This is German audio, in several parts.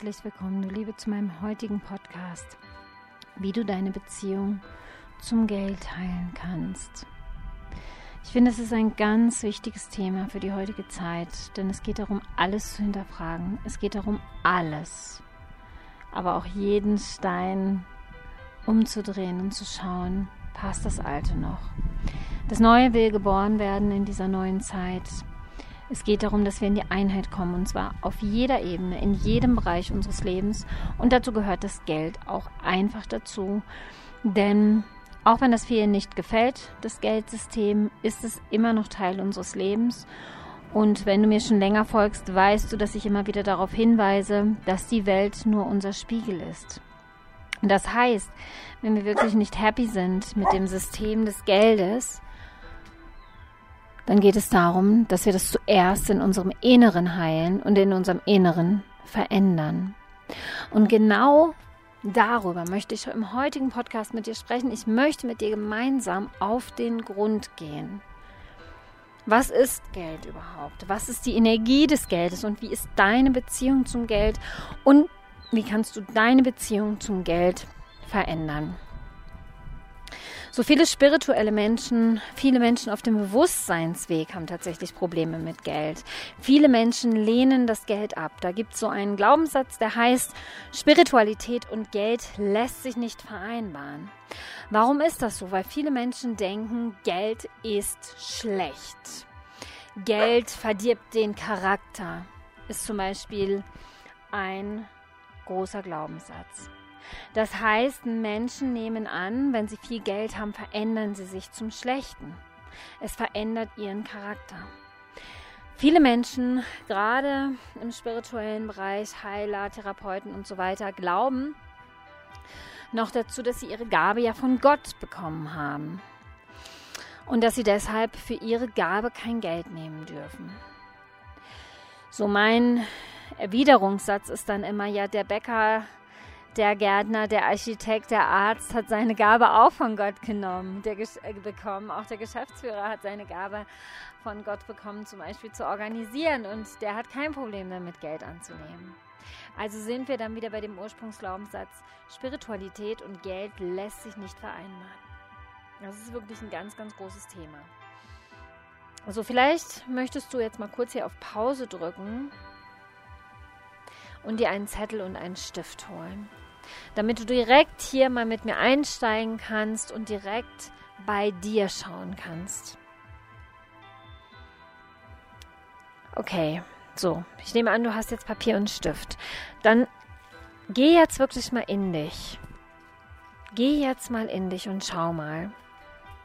Herzlich willkommen, du Liebe, zu meinem heutigen Podcast, wie du deine Beziehung zum Geld heilen kannst. Ich finde, es ist ein ganz wichtiges Thema für die heutige Zeit, denn es geht darum, alles zu hinterfragen. Es geht darum, alles, aber auch jeden Stein umzudrehen und zu schauen, passt das Alte noch. Das Neue will geboren werden in dieser neuen Zeit. Es geht darum, dass wir in die Einheit kommen und zwar auf jeder Ebene, in jedem Bereich unseres Lebens. Und dazu gehört das Geld auch einfach dazu. Denn auch wenn das vielen nicht gefällt, das Geldsystem, ist es immer noch Teil unseres Lebens. Und wenn du mir schon länger folgst, weißt du, dass ich immer wieder darauf hinweise, dass die Welt nur unser Spiegel ist. Das heißt, wenn wir wirklich nicht happy sind mit dem System des Geldes, dann geht es darum, dass wir das zuerst in unserem Inneren heilen und in unserem Inneren verändern. Und genau darüber möchte ich im heutigen Podcast mit dir sprechen. Ich möchte mit dir gemeinsam auf den Grund gehen. Was ist Geld überhaupt? Was ist die Energie des Geldes und wie ist deine Beziehung zum Geld und wie kannst du deine Beziehung zum Geld verändern? So viele spirituelle Menschen, viele Menschen auf dem Bewusstseinsweg haben tatsächlich Probleme mit Geld. Viele Menschen lehnen das Geld ab. Da gibt es so einen Glaubenssatz, der heißt, Spiritualität und Geld lässt sich nicht vereinbaren. Warum ist das so? Weil viele Menschen denken, Geld ist schlecht. Geld verdirbt den Charakter, ist zum Beispiel ein großer Glaubenssatz. Das heißt, Menschen nehmen an, wenn sie viel Geld haben, verändern sie sich zum Schlechten. Es verändert ihren Charakter. Viele Menschen, gerade im spirituellen Bereich, Heiler, Therapeuten und so weiter, glauben noch dazu, dass sie ihre Gabe ja von Gott bekommen haben. Und dass sie deshalb für ihre Gabe kein Geld nehmen dürfen. So mein Erwiderungssatz ist dann immer, ja, der Bäcker der Gärtner, der Architekt, der Arzt hat seine Gabe auch von Gott genommen, der, äh, bekommen. Auch der Geschäftsführer hat seine Gabe von Gott bekommen, zum Beispiel zu organisieren. Und der hat kein Problem damit, Geld anzunehmen. Also sind wir dann wieder bei dem Ursprungsglaubenssatz, Spiritualität und Geld lässt sich nicht vereinbaren. Das ist wirklich ein ganz, ganz großes Thema. Also vielleicht möchtest du jetzt mal kurz hier auf Pause drücken und dir einen Zettel und einen Stift holen damit du direkt hier mal mit mir einsteigen kannst und direkt bei dir schauen kannst. Okay, so, ich nehme an, du hast jetzt Papier und Stift. Dann geh jetzt wirklich mal in dich. Geh jetzt mal in dich und schau mal.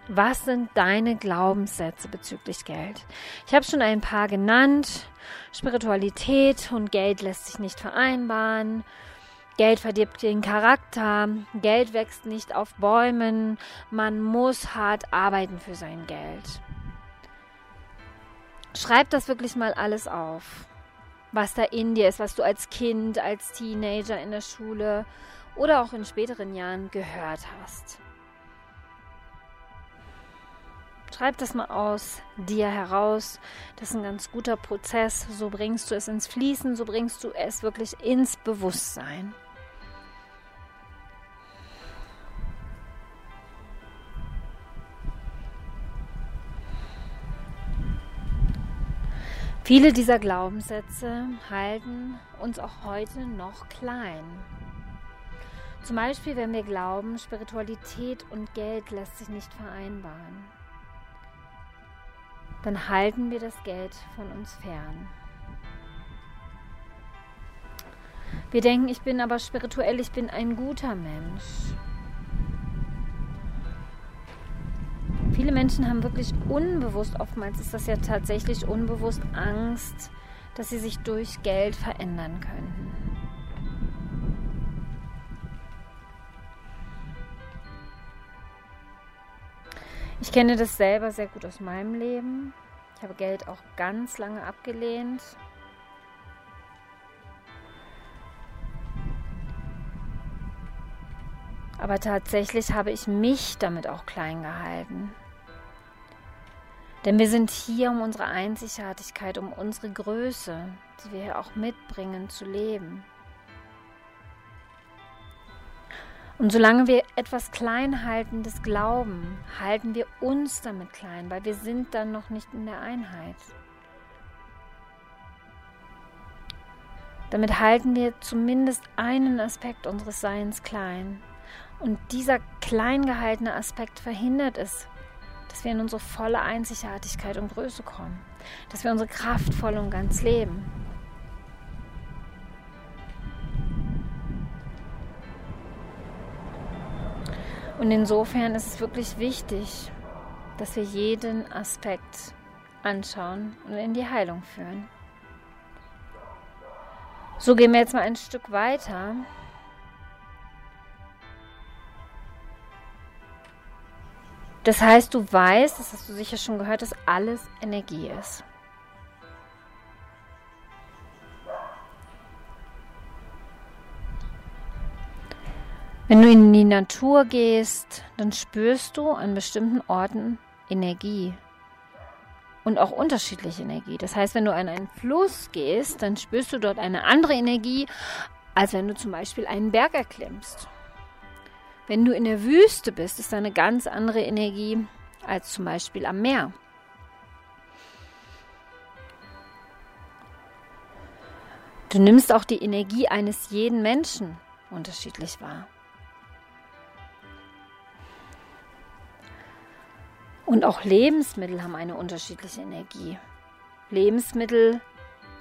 Was sind deine Glaubenssätze bezüglich Geld? Ich habe schon ein paar genannt. Spiritualität und Geld lässt sich nicht vereinbaren. Geld verdirbt den Charakter, Geld wächst nicht auf Bäumen, man muss hart arbeiten für sein Geld. Schreib das wirklich mal alles auf, was da in dir ist, was du als Kind, als Teenager in der Schule oder auch in späteren Jahren gehört hast. Schreib das mal aus dir heraus. Das ist ein ganz guter Prozess. So bringst du es ins Fließen, so bringst du es wirklich ins Bewusstsein. Viele dieser Glaubenssätze halten uns auch heute noch klein. Zum Beispiel, wenn wir glauben, Spiritualität und Geld lässt sich nicht vereinbaren, dann halten wir das Geld von uns fern. Wir denken, ich bin aber spirituell, ich bin ein guter Mensch. Viele Menschen haben wirklich unbewusst, oftmals ist das ja tatsächlich unbewusst Angst, dass sie sich durch Geld verändern könnten. Ich kenne das selber sehr gut aus meinem Leben. Ich habe Geld auch ganz lange abgelehnt. Aber tatsächlich habe ich mich damit auch klein gehalten. Denn wir sind hier, um unsere Einzigartigkeit, um unsere Größe, die wir hier auch mitbringen, zu leben. Und solange wir etwas Kleinhaltendes glauben, halten wir uns damit klein, weil wir sind dann noch nicht in der Einheit. Damit halten wir zumindest einen Aspekt unseres Seins klein. Und dieser klein gehaltene Aspekt verhindert es, dass wir in unsere volle Einzigartigkeit und Größe kommen, dass wir unsere Kraft voll und ganz leben. Und insofern ist es wirklich wichtig, dass wir jeden Aspekt anschauen und in die Heilung führen. So gehen wir jetzt mal ein Stück weiter. Das heißt, du weißt, das hast du sicher schon gehört, dass alles Energie ist. Wenn du in die Natur gehst, dann spürst du an bestimmten Orten Energie und auch unterschiedliche Energie. Das heißt, wenn du an einen Fluss gehst, dann spürst du dort eine andere Energie, als wenn du zum Beispiel einen Berg erklimmst. Wenn du in der Wüste bist, ist da eine ganz andere Energie als zum Beispiel am Meer. Du nimmst auch die Energie eines jeden Menschen unterschiedlich wahr. Und auch Lebensmittel haben eine unterschiedliche Energie. Lebensmittel,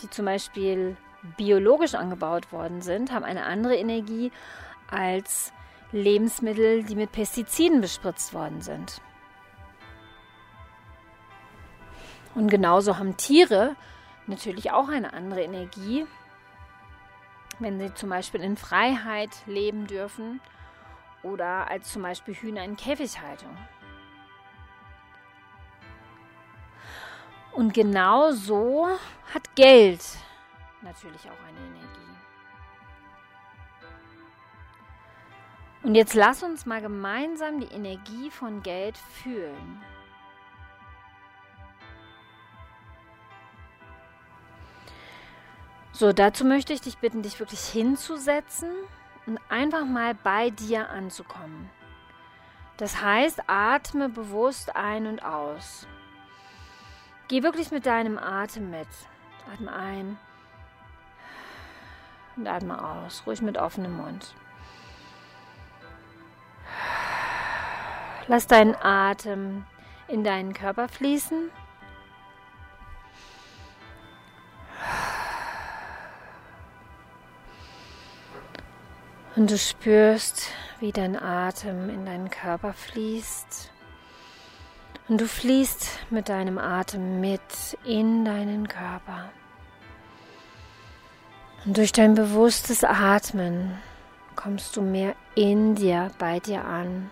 die zum Beispiel biologisch angebaut worden sind, haben eine andere Energie als Lebensmittel, die mit Pestiziden bespritzt worden sind. Und genauso haben Tiere natürlich auch eine andere Energie, wenn sie zum Beispiel in Freiheit leben dürfen oder als zum Beispiel Hühner in Käfighaltung. Und genau so hat Geld natürlich auch eine Energie. Und jetzt lass uns mal gemeinsam die Energie von Geld fühlen. So, dazu möchte ich dich bitten, dich wirklich hinzusetzen und einfach mal bei dir anzukommen. Das heißt, atme bewusst ein und aus. Geh wirklich mit deinem Atem mit. Atme ein und atme aus, ruhig mit offenem Mund. Lass deinen Atem in deinen Körper fließen. Und du spürst, wie dein Atem in deinen Körper fließt. Und du fließt mit deinem Atem mit in deinen Körper. Und durch dein bewusstes Atmen kommst du mehr in dir, bei dir an.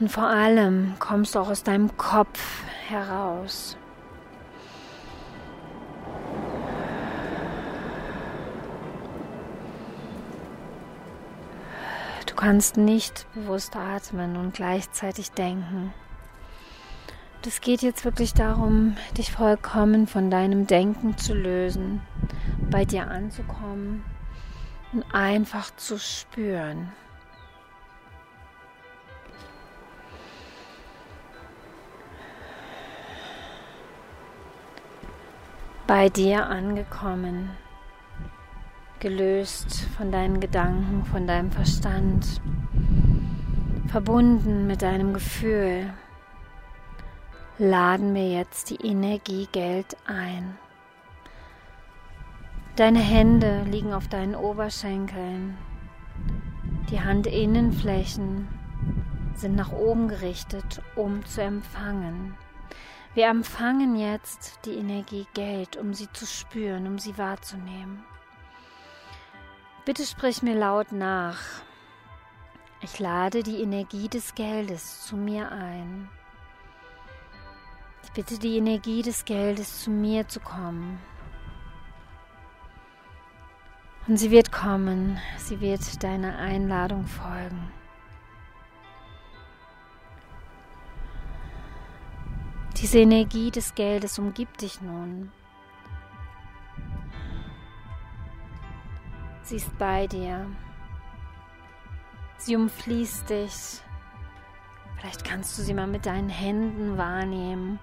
Und vor allem kommst du auch aus deinem Kopf heraus. Du kannst nicht bewusst atmen und gleichzeitig denken. Es geht jetzt wirklich darum, dich vollkommen von deinem Denken zu lösen, bei dir anzukommen und einfach zu spüren. Bei dir angekommen, gelöst von deinen Gedanken, von deinem Verstand, verbunden mit deinem Gefühl laden wir jetzt die Energie Geld ein. Deine Hände liegen auf deinen Oberschenkeln. Die Handinnenflächen sind nach oben gerichtet, um zu empfangen. Wir empfangen jetzt die Energie Geld, um sie zu spüren, um sie wahrzunehmen. Bitte sprich mir laut nach. Ich lade die Energie des Geldes zu mir ein. Ich bitte die Energie des Geldes zu mir zu kommen. Und sie wird kommen, sie wird deiner Einladung folgen. Diese Energie des Geldes umgibt dich nun. Sie ist bei dir. Sie umfließt dich. Vielleicht kannst du sie mal mit deinen Händen wahrnehmen.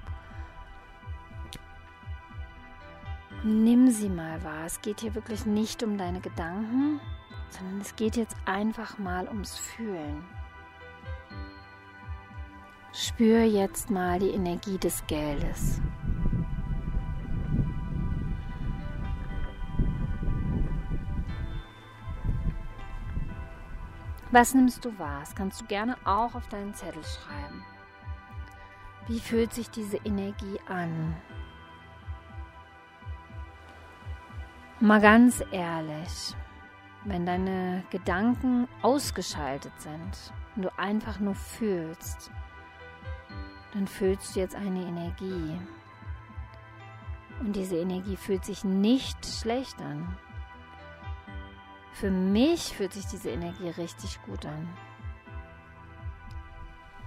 nimm sie mal wahr. Es geht hier wirklich nicht um deine Gedanken, sondern es geht jetzt einfach mal ums Fühlen. Spür jetzt mal die Energie des Geldes. Was nimmst du wahr? Das kannst du gerne auch auf deinen Zettel schreiben. Wie fühlt sich diese Energie an? Mal ganz ehrlich, wenn deine Gedanken ausgeschaltet sind und du einfach nur fühlst, dann fühlst du jetzt eine Energie. Und diese Energie fühlt sich nicht schlecht an. Für mich fühlt sich diese Energie richtig gut an.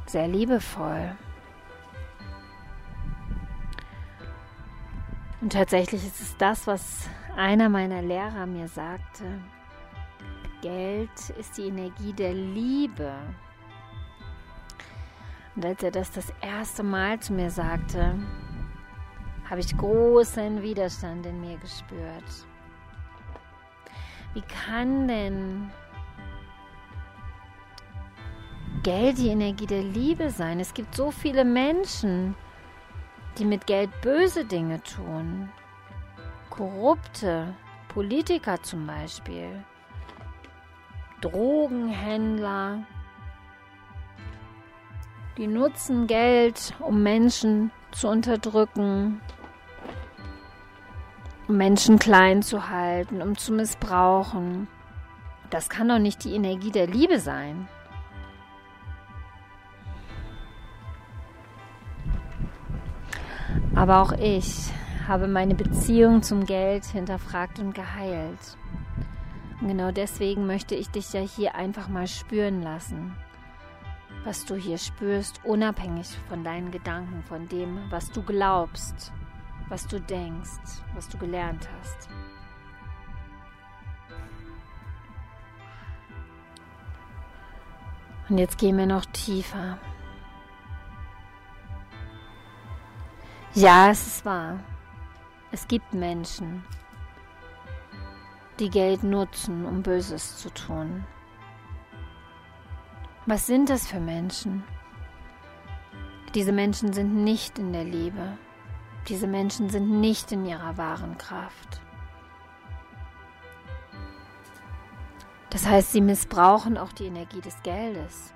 Sehr liebevoll. Und tatsächlich ist es das, was einer meiner Lehrer mir sagte. Geld ist die Energie der Liebe. Und als er das das erste Mal zu mir sagte, habe ich großen Widerstand in mir gespürt. Wie kann denn Geld die Energie der Liebe sein? Es gibt so viele Menschen, die mit Geld böse Dinge tun. Korrupte Politiker zum Beispiel. Drogenhändler. Die nutzen Geld, um Menschen zu unterdrücken, um Menschen klein zu halten, um zu missbrauchen. Das kann doch nicht die Energie der Liebe sein. Aber auch ich habe meine Beziehung zum Geld hinterfragt und geheilt. Und genau deswegen möchte ich dich ja hier einfach mal spüren lassen, was du hier spürst, unabhängig von deinen Gedanken, von dem, was du glaubst, was du denkst, was du gelernt hast. Und jetzt gehen wir noch tiefer. Ja, es ist wahr. Es gibt Menschen, die Geld nutzen, um Böses zu tun. Was sind das für Menschen? Diese Menschen sind nicht in der Liebe. Diese Menschen sind nicht in ihrer wahren Kraft. Das heißt, sie missbrauchen auch die Energie des Geldes.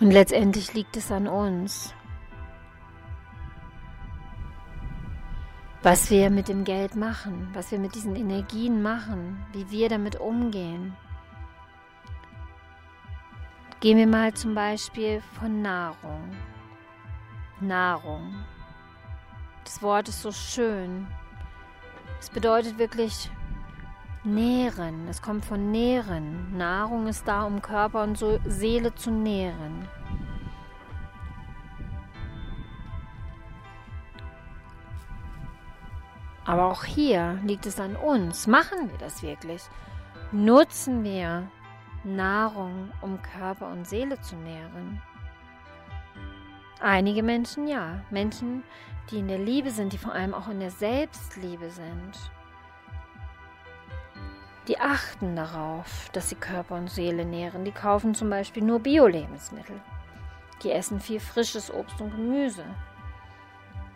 Und letztendlich liegt es an uns, was wir mit dem Geld machen, was wir mit diesen Energien machen, wie wir damit umgehen. Gehen wir mal zum Beispiel von Nahrung. Nahrung. Das Wort ist so schön. Es bedeutet wirklich nähren. Es kommt von nähren. Nahrung ist da, um Körper und Seele zu nähren. Aber auch hier liegt es an uns. Machen wir das wirklich? Nutzen wir Nahrung, um Körper und Seele zu nähren? Einige Menschen ja. Menschen, die in der Liebe sind, die vor allem auch in der Selbstliebe sind. Die achten darauf, dass sie Körper und Seele nähren. Die kaufen zum Beispiel nur Bio-Lebensmittel. Die essen viel frisches Obst und Gemüse.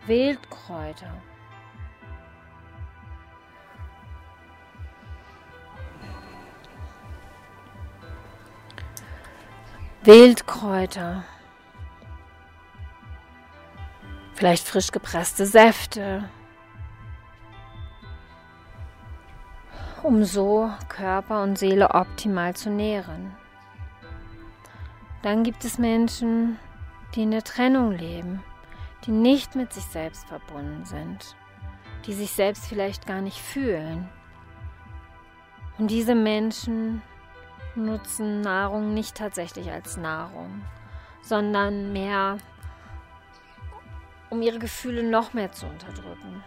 Wildkräuter. Wildkräuter, vielleicht frisch gepresste Säfte, um so Körper und Seele optimal zu nähren. Dann gibt es Menschen, die in der Trennung leben, die nicht mit sich selbst verbunden sind, die sich selbst vielleicht gar nicht fühlen. Und diese Menschen nutzen Nahrung nicht tatsächlich als Nahrung, sondern mehr, um ihre Gefühle noch mehr zu unterdrücken.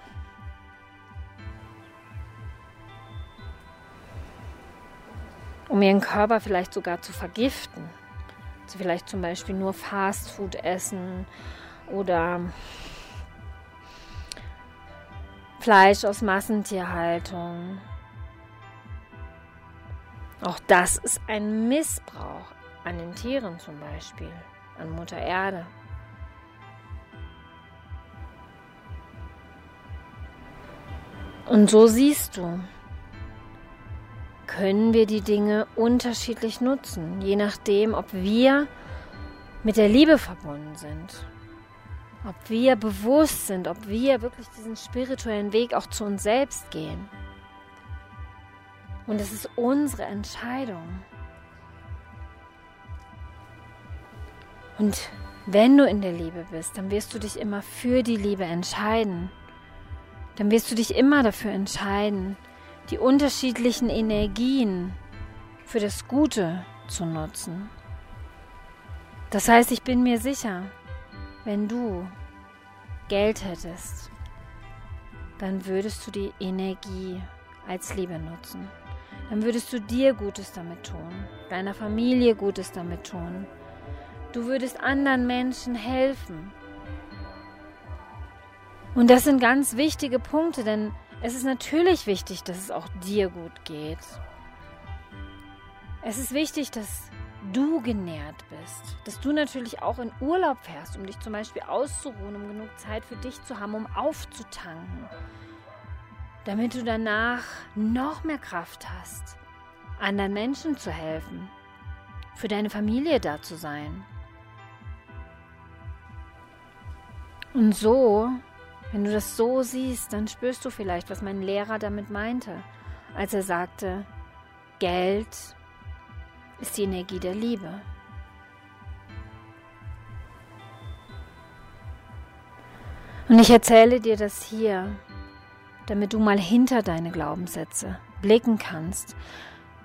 Um ihren Körper vielleicht sogar zu vergiften. Also vielleicht zum Beispiel nur Fastfood essen oder Fleisch aus Massentierhaltung auch das ist ein Missbrauch an den Tieren zum Beispiel, an Mutter Erde. Und so siehst du, können wir die Dinge unterschiedlich nutzen, je nachdem, ob wir mit der Liebe verbunden sind, ob wir bewusst sind, ob wir wirklich diesen spirituellen Weg auch zu uns selbst gehen. Und es ist unsere Entscheidung. Und wenn du in der Liebe bist, dann wirst du dich immer für die Liebe entscheiden. Dann wirst du dich immer dafür entscheiden, die unterschiedlichen Energien für das Gute zu nutzen. Das heißt, ich bin mir sicher, wenn du Geld hättest, dann würdest du die Energie als Liebe nutzen dann würdest du dir Gutes damit tun, deiner Familie Gutes damit tun. Du würdest anderen Menschen helfen. Und das sind ganz wichtige Punkte, denn es ist natürlich wichtig, dass es auch dir gut geht. Es ist wichtig, dass du genährt bist, dass du natürlich auch in Urlaub fährst, um dich zum Beispiel auszuruhen, um genug Zeit für dich zu haben, um aufzutanken damit du danach noch mehr Kraft hast, anderen Menschen zu helfen, für deine Familie da zu sein. Und so, wenn du das so siehst, dann spürst du vielleicht, was mein Lehrer damit meinte, als er sagte, Geld ist die Energie der Liebe. Und ich erzähle dir das hier, damit du mal hinter deine Glaubenssätze blicken kannst,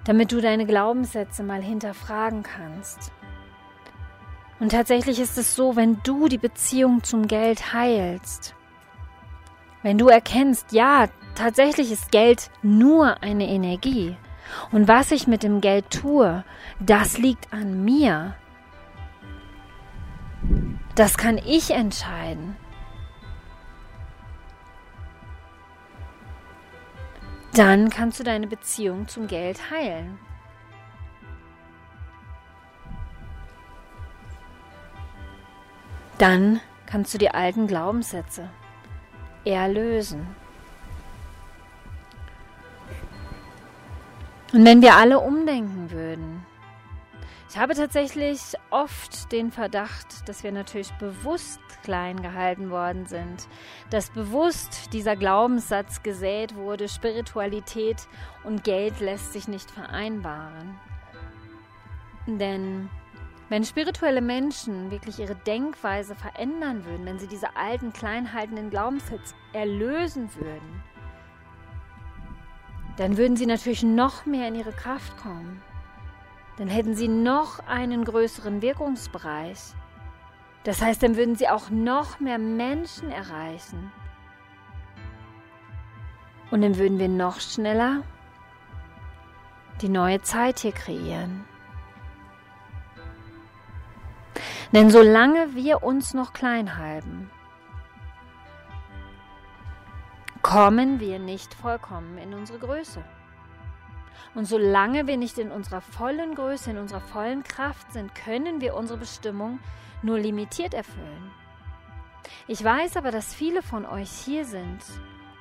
damit du deine Glaubenssätze mal hinterfragen kannst. Und tatsächlich ist es so, wenn du die Beziehung zum Geld heilst, wenn du erkennst, ja, tatsächlich ist Geld nur eine Energie. Und was ich mit dem Geld tue, das liegt an mir. Das kann ich entscheiden. Dann kannst du deine Beziehung zum Geld heilen. Dann kannst du die alten Glaubenssätze erlösen. Und wenn wir alle umdenken würden, ich habe tatsächlich oft den Verdacht, dass wir natürlich bewusst klein gehalten worden sind, dass bewusst dieser Glaubenssatz gesät wurde, Spiritualität und Geld lässt sich nicht vereinbaren. Denn wenn spirituelle Menschen wirklich ihre Denkweise verändern würden, wenn sie diese alten, kleinhaltenden Glaubenssätze erlösen würden, dann würden sie natürlich noch mehr in ihre Kraft kommen dann hätten sie noch einen größeren Wirkungsbereich. Das heißt, dann würden sie auch noch mehr Menschen erreichen. Und dann würden wir noch schneller die neue Zeit hier kreieren. Denn solange wir uns noch klein halten, kommen wir nicht vollkommen in unsere Größe. Und solange wir nicht in unserer vollen Größe, in unserer vollen Kraft sind, können wir unsere Bestimmung nur limitiert erfüllen. Ich weiß aber, dass viele von euch hier sind,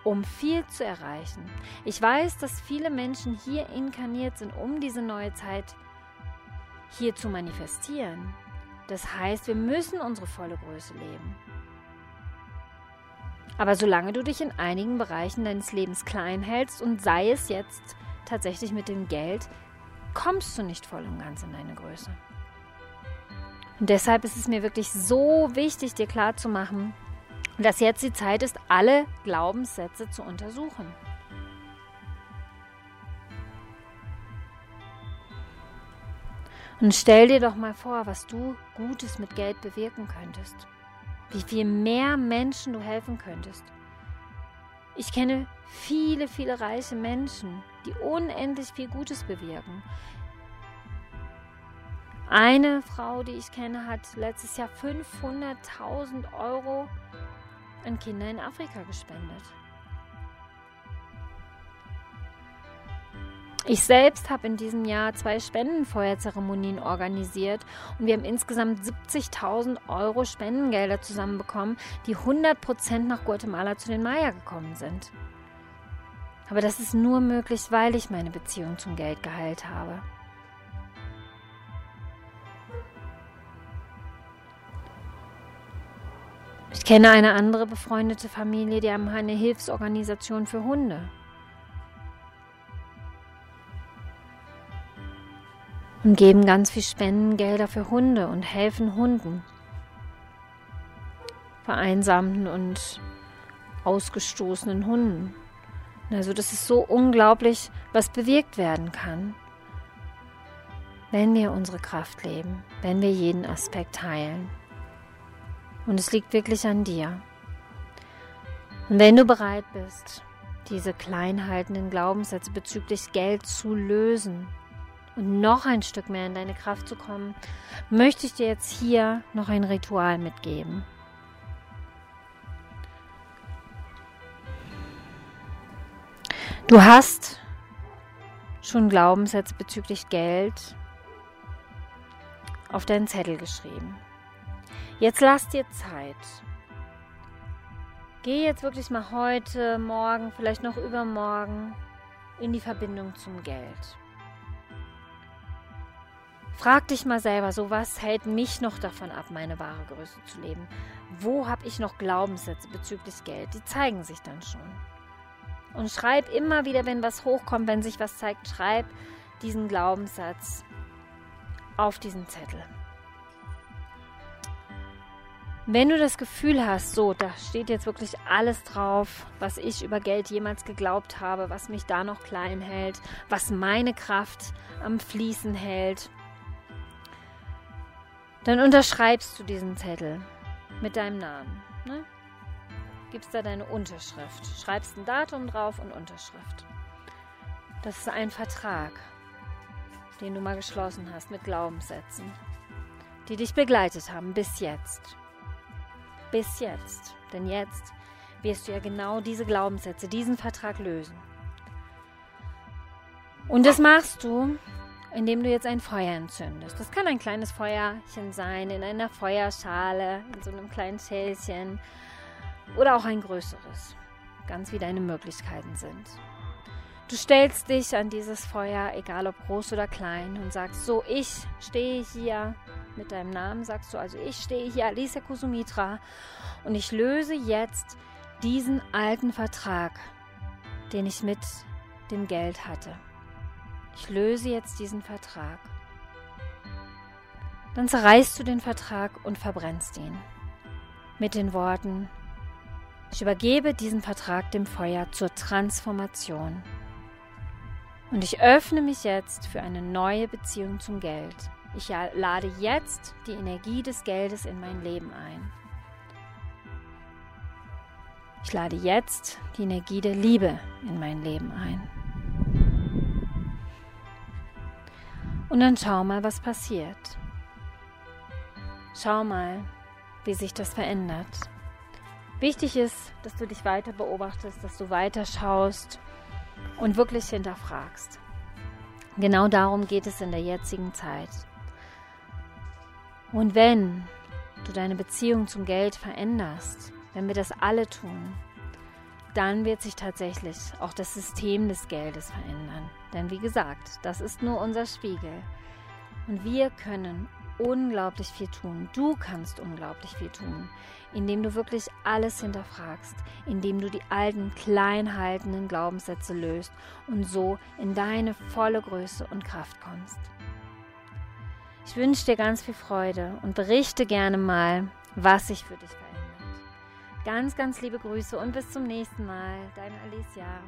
um viel zu erreichen. Ich weiß, dass viele Menschen hier inkarniert sind, um diese neue Zeit hier zu manifestieren. Das heißt, wir müssen unsere volle Größe leben. Aber solange du dich in einigen Bereichen deines Lebens klein hältst und sei es jetzt tatsächlich mit dem Geld kommst du nicht voll und ganz in deine Größe. Und deshalb ist es mir wirklich so wichtig, dir klarzumachen, dass jetzt die Zeit ist, alle Glaubenssätze zu untersuchen. Und stell dir doch mal vor, was du Gutes mit Geld bewirken könntest. Wie viel mehr Menschen du helfen könntest. Ich kenne viele, viele reiche Menschen, die unendlich viel Gutes bewirken. Eine Frau, die ich kenne, hat letztes Jahr 500.000 Euro an Kinder in Afrika gespendet. Ich selbst habe in diesem Jahr zwei Spendenfeuerzeremonien organisiert und wir haben insgesamt 70.000 Euro Spendengelder zusammenbekommen, die 100% nach Guatemala zu den Maya gekommen sind. Aber das ist nur möglich, weil ich meine Beziehung zum Geld geheilt habe. Ich kenne eine andere befreundete Familie, die haben eine Hilfsorganisation für Hunde. Und geben ganz viel Spendengelder für Hunde und helfen Hunden. Vereinsamten und ausgestoßenen Hunden. Also das ist so unglaublich, was bewirkt werden kann, wenn wir unsere Kraft leben, wenn wir jeden Aspekt heilen. Und es liegt wirklich an dir. Und wenn du bereit bist, diese kleinhaltenden Glaubenssätze bezüglich Geld zu lösen, und noch ein Stück mehr in deine Kraft zu kommen, möchte ich dir jetzt hier noch ein Ritual mitgeben. Du hast schon Glaubenssätze bezüglich Geld auf deinen Zettel geschrieben. Jetzt lass dir Zeit. Geh jetzt wirklich mal heute, morgen, vielleicht noch übermorgen in die Verbindung zum Geld. Frag dich mal selber, so was hält mich noch davon ab, meine wahre Größe zu leben? Wo habe ich noch Glaubenssätze bezüglich Geld? Die zeigen sich dann schon. Und schreib immer wieder, wenn was hochkommt, wenn sich was zeigt, schreib diesen Glaubenssatz auf diesen Zettel. Wenn du das Gefühl hast, so, da steht jetzt wirklich alles drauf, was ich über Geld jemals geglaubt habe, was mich da noch klein hält, was meine Kraft am Fließen hält, dann unterschreibst du diesen Zettel mit deinem Namen. Ne? Gibst da deine Unterschrift. Schreibst ein Datum drauf und Unterschrift. Das ist ein Vertrag, den du mal geschlossen hast mit Glaubenssätzen, die dich begleitet haben bis jetzt. Bis jetzt. Denn jetzt wirst du ja genau diese Glaubenssätze, diesen Vertrag lösen. Und das machst du, indem du jetzt ein Feuer entzündest. Das kann ein kleines Feuerchen sein, in einer Feuerschale, in so einem kleinen Schälchen oder auch ein größeres. Ganz wie deine Möglichkeiten sind. Du stellst dich an dieses Feuer, egal ob groß oder klein, und sagst, so, ich stehe hier mit deinem Namen, sagst du, also ich stehe hier, Alicia Kusumitra, und ich löse jetzt diesen alten Vertrag, den ich mit dem Geld hatte. Ich löse jetzt diesen Vertrag. Dann zerreißt du den Vertrag und verbrennst ihn. Mit den Worten, ich übergebe diesen Vertrag dem Feuer zur Transformation. Und ich öffne mich jetzt für eine neue Beziehung zum Geld. Ich lade jetzt die Energie des Geldes in mein Leben ein. Ich lade jetzt die Energie der Liebe in mein Leben ein. Und dann schau mal, was passiert. Schau mal, wie sich das verändert. Wichtig ist, dass du dich weiter beobachtest, dass du weiter schaust und wirklich hinterfragst. Genau darum geht es in der jetzigen Zeit. Und wenn du deine Beziehung zum Geld veränderst, wenn wir das alle tun, dann wird sich tatsächlich auch das System des Geldes verändern. Denn wie gesagt, das ist nur unser Spiegel. Und wir können unglaublich viel tun. Du kannst unglaublich viel tun, indem du wirklich alles hinterfragst, indem du die alten, klein haltenden Glaubenssätze löst und so in deine volle Größe und Kraft kommst. Ich wünsche dir ganz viel Freude und berichte gerne mal, was sich für dich verändert. Ganz, ganz liebe Grüße und bis zum nächsten Mal. Deine Alicia.